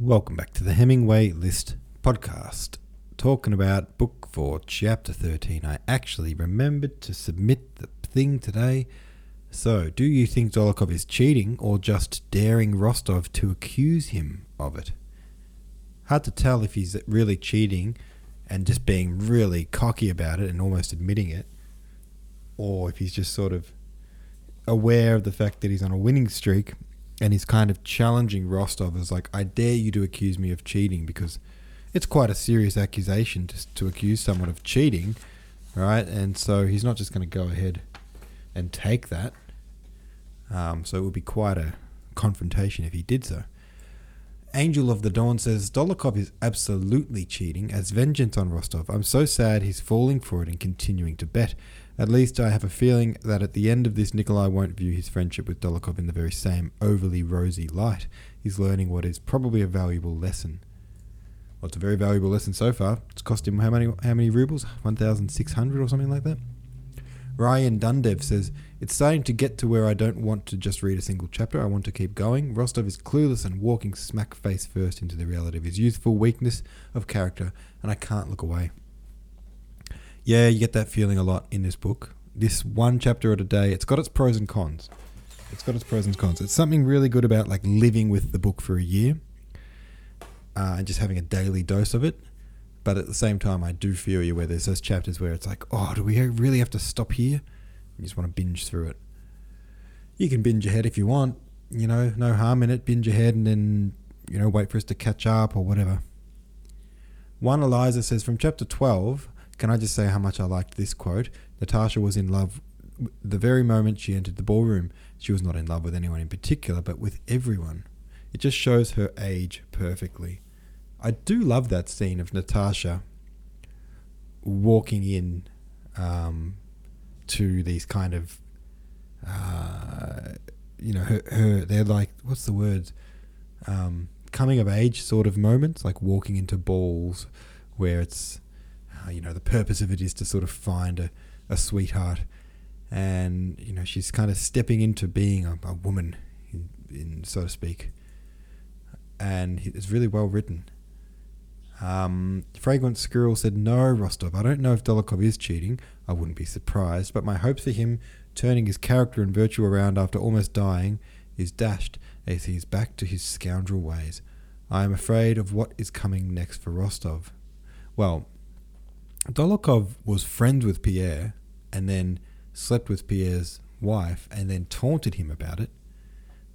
Welcome back to the Hemingway List podcast. Talking about book four, chapter 13. I actually remembered to submit the thing today. So, do you think Dolokhov is cheating or just daring Rostov to accuse him of it? Hard to tell if he's really cheating and just being really cocky about it and almost admitting it, or if he's just sort of aware of the fact that he's on a winning streak and he's kind of challenging Rostov as like, I dare you to accuse me of cheating because it's quite a serious accusation just to accuse someone of cheating, right? And so he's not just going to go ahead and take that. Um, so it would be quite a confrontation if he did so. Angel of the Dawn says Dolokhov is absolutely cheating as vengeance on Rostov. I'm so sad he's falling for it and continuing to bet. At least I have a feeling that at the end of this, Nikolai won't view his friendship with Dolokhov in the very same overly rosy light. He's learning what is probably a valuable lesson. Well, it's a very valuable lesson so far. It's cost him how many how many rubles? One thousand six hundred or something like that. Ryan Dundev says it's starting to get to where I don't want to just read a single chapter. I want to keep going. Rostov is clueless and walking smack face first into the reality of his youthful weakness of character, and I can't look away. Yeah, you get that feeling a lot in this book. This one chapter at a day, it's got its pros and cons. It's got its pros and cons. It's something really good about like living with the book for a year uh, and just having a daily dose of it. But at the same time, I do feel you where there's those chapters where it's like, oh, do we really have to stop here? You just want to binge through it. You can binge ahead if you want. You know, no harm in it. Binge ahead and then, you know, wait for us to catch up or whatever. One Eliza says from chapter 12, can I just say how much I liked this quote? Natasha was in love the very moment she entered the ballroom. She was not in love with anyone in particular, but with everyone. It just shows her age perfectly. I do love that scene of Natasha walking in um, to these kind of, uh, you know, her, her, they're like, what's the word? Um, coming of age sort of moments, like walking into balls where it's uh, you know, the purpose of it is to sort of find a, a sweetheart. And, you know, she's kind of stepping into being a, a woman, in, in, so to speak. And it's really well written. Um, Fragrant Squirrel said, No, Rostov, I don't know if Dolokhov is cheating. I wouldn't be surprised, but my hopes for him turning his character and virtue around after almost dying is dashed as he is back to his scoundrel ways. I am afraid of what is coming next for Rostov. Well, Dolokhov was friends with Pierre and then slept with Pierre's wife and then taunted him about it,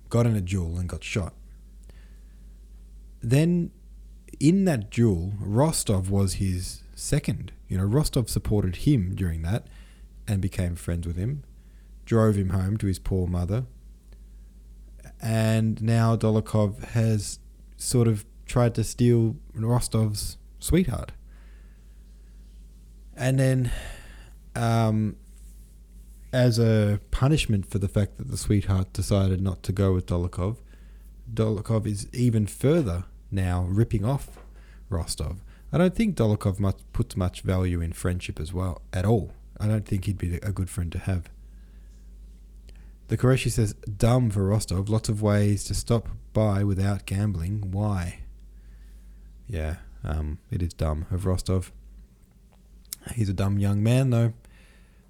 got in a duel and got shot. Then, in that duel, Rostov was his second. You know, Rostov supported him during that and became friends with him, drove him home to his poor mother. And now Dolokhov has sort of tried to steal Rostov's sweetheart. And then, um, as a punishment for the fact that the sweetheart decided not to go with Dolokhov, Dolokhov is even further now ripping off Rostov. I don't think Dolokhov much, puts much value in friendship as well at all. I don't think he'd be a good friend to have. The Qureshi says, dumb for Rostov. Lots of ways to stop by without gambling. Why? Yeah, um, it is dumb of Rostov. He's a dumb young man, though.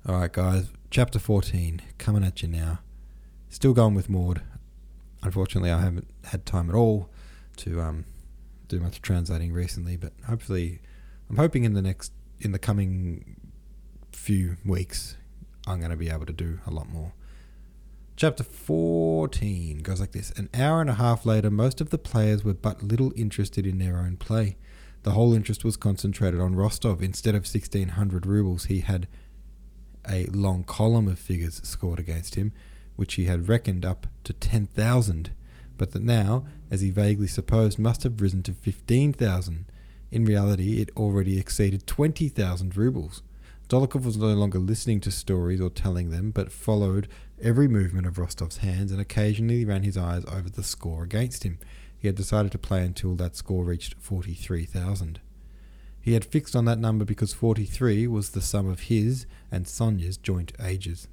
All right, guys. Chapter 14 coming at you now. Still going with Maude. Unfortunately, I haven't had time at all to um, do much translating recently, but hopefully, I'm hoping in the next, in the coming few weeks, I'm going to be able to do a lot more. Chapter 14 goes like this An hour and a half later, most of the players were but little interested in their own play. The whole interest was concentrated on Rostov. Instead of 1600 rubles, he had a long column of figures scored against him, which he had reckoned up to 10,000, but that now, as he vaguely supposed, must have risen to 15,000. In reality, it already exceeded 20,000 rubles. Dolokhov was no longer listening to stories or telling them, but followed every movement of Rostov's hands and occasionally ran his eyes over the score against him. He had decided to play until that score reached 43,000. He had fixed on that number because 43 was the sum of his and Sonia's joint ages.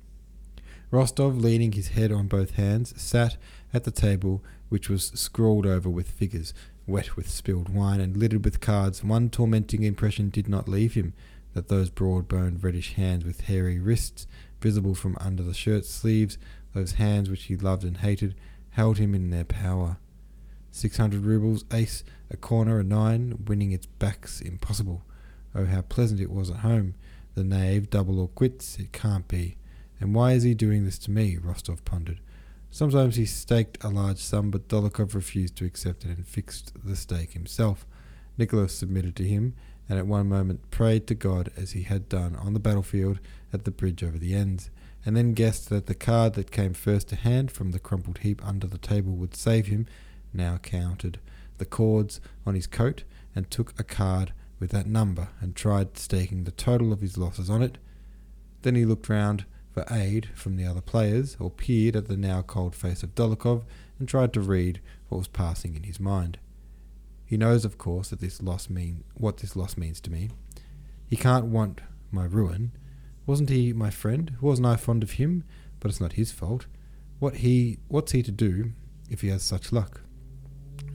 Rostov, leaning his head on both hands, sat at the table which was scrawled over with figures, wet with spilled wine, and littered with cards. One tormenting impression did not leave him that those broad boned reddish hands with hairy wrists, visible from under the shirt sleeves, those hands which he loved and hated, held him in their power. Six hundred roubles, ace, a corner, a nine, winning its backs impossible. Oh, how pleasant it was at home. The knave, double or quits, it can't be. And why is he doing this to me? Rostov pondered. Sometimes he staked a large sum, but Dolokhov refused to accept it and fixed the stake himself. Nicholas submitted to him, and at one moment prayed to God as he had done on the battlefield at the bridge over the Enns, and then guessed that the card that came first to hand from the crumpled heap under the table would save him, now counted the cords on his coat and took a card with that number and tried staking the total of his losses on it. Then he looked round for aid from the other players, or peered at the now cold face of Dolokhov and tried to read what was passing in his mind. He knows, of course, that this loss mean what this loss means to me. He can't want my ruin. Wasn't he my friend? Wasn't I fond of him? But it's not his fault. What he what's he to do if he has such luck?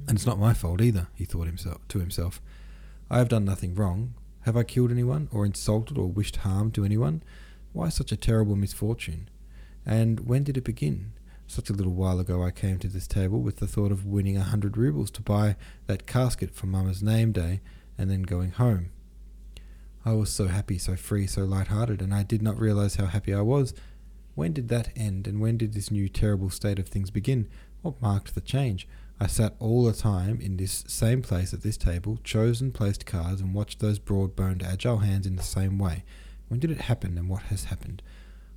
And it's not my fault either, he thought himself to himself. I have done nothing wrong. Have I killed anyone, or insulted, or wished harm to anyone? Why such a terrible misfortune? And when did it begin? Such a little while ago I came to this table with the thought of winning a hundred roubles to buy that casket for Mamma's name day, and then going home. I was so happy, so free, so light-hearted, and I did not realize how happy I was. When did that end, and when did this new terrible state of things begin? What marked the change? I sat all the time in this same place at this table, chose and placed cards, and watched those broad boned, agile hands in the same way. When did it happen, and what has happened?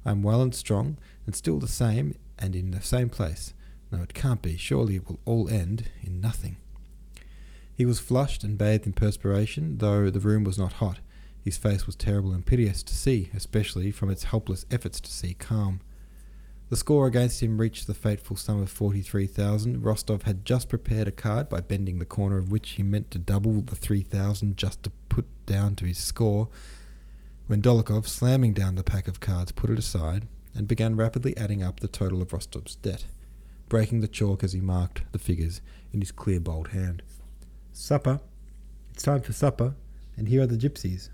I am well and strong, and still the same, and in the same place. No, it can't be. Surely it will all end in nothing. He was flushed and bathed in perspiration, though the room was not hot. His face was terrible and piteous to see, especially from its helpless efforts to see calm. The score against him reached the fateful sum of 43,000. Rostov had just prepared a card by bending the corner of which he meant to double the 3,000 just to put down to his score, when Dolokhov, slamming down the pack of cards, put it aside and began rapidly adding up the total of Rostov's debt, breaking the chalk as he marked the figures in his clear, bold hand. Supper. It's time for supper, and here are the gypsies.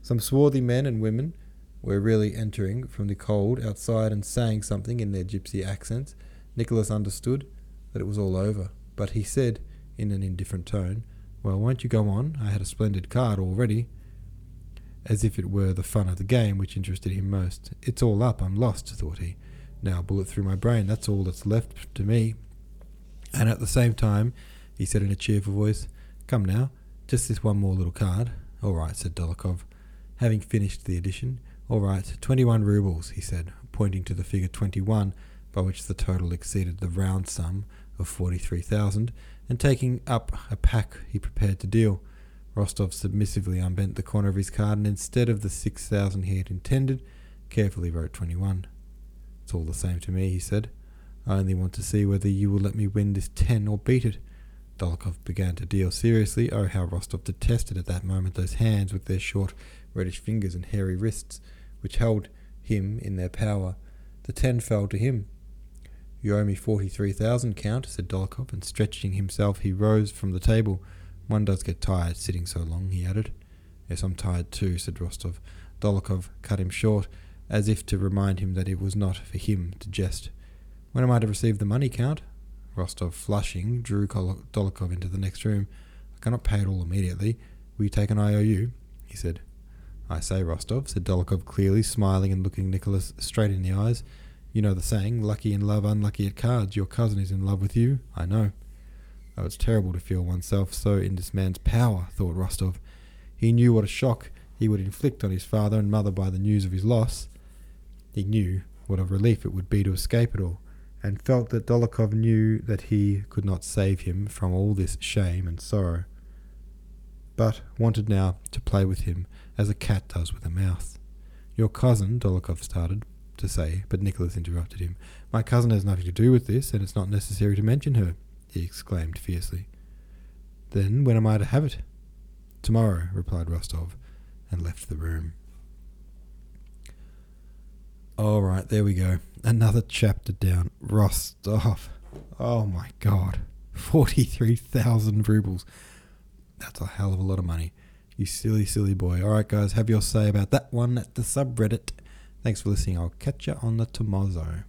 Some swarthy men and women were really entering from the cold outside and saying something in their gypsy accents. Nicholas understood that it was all over, but he said, in an indifferent tone, Well, won't you go on? I had a splendid card already. As if it were the fun of the game which interested him most. It's all up, I'm lost, thought he. Now a bullet through my brain, that's all that's left to me. And at the same time, he said in a cheerful voice, Come now, just this one more little card. All right, said Dolokhov, having finished the addition. All right, 21 roubles, he said, pointing to the figure 21, by which the total exceeded the round sum of 43,000, and taking up a pack he prepared to deal. Rostov submissively unbent the corner of his card, and instead of the 6,000 he had intended, carefully wrote 21. It's all the same to me, he said. I only want to see whether you will let me win this 10 or beat it. Dolokhov began to deal seriously. Oh, how Rostov detested at that moment those hands with their short, reddish fingers and hairy wrists which held him in their power. The ten fell to him. You owe me forty-three thousand, Count, said Dolokhov, and stretching himself he rose from the table. One does get tired sitting so long, he added. Yes, I'm tired too, said Rostov. Dolokhov cut him short, as if to remind him that it was not for him to jest. When am I to receive the money, Count? Rostov, flushing, drew Dolokhov into the next room. I cannot pay it all immediately. Will you take an IOU? he said. I say, Rostov, said Dolokhov clearly, smiling and looking Nicholas straight in the eyes. You know the saying, lucky in love, unlucky at cards. Your cousin is in love with you, I know. Oh, it's terrible to feel oneself so in this man's power, thought Rostov. He knew what a shock he would inflict on his father and mother by the news of his loss. He knew what a relief it would be to escape it all, and felt that Dolokhov knew that he could not save him from all this shame and sorrow, but wanted now to play with him as a cat does with a mouse. Your cousin, Dolokhov started to say, but Nicholas interrupted him. My cousin has nothing to do with this, and it's not necessary to mention her, he exclaimed fiercely. Then when am I to have it? Tomorrow, replied Rostov, and left the room. All right, there we go. Another chapter down. Rostov. Oh my god. 43,000 rubles. That's a hell of a lot of money. You silly, silly boy. Alright, guys, have your say about that one at the subreddit. Thanks for listening. I'll catch you on the tomorrow.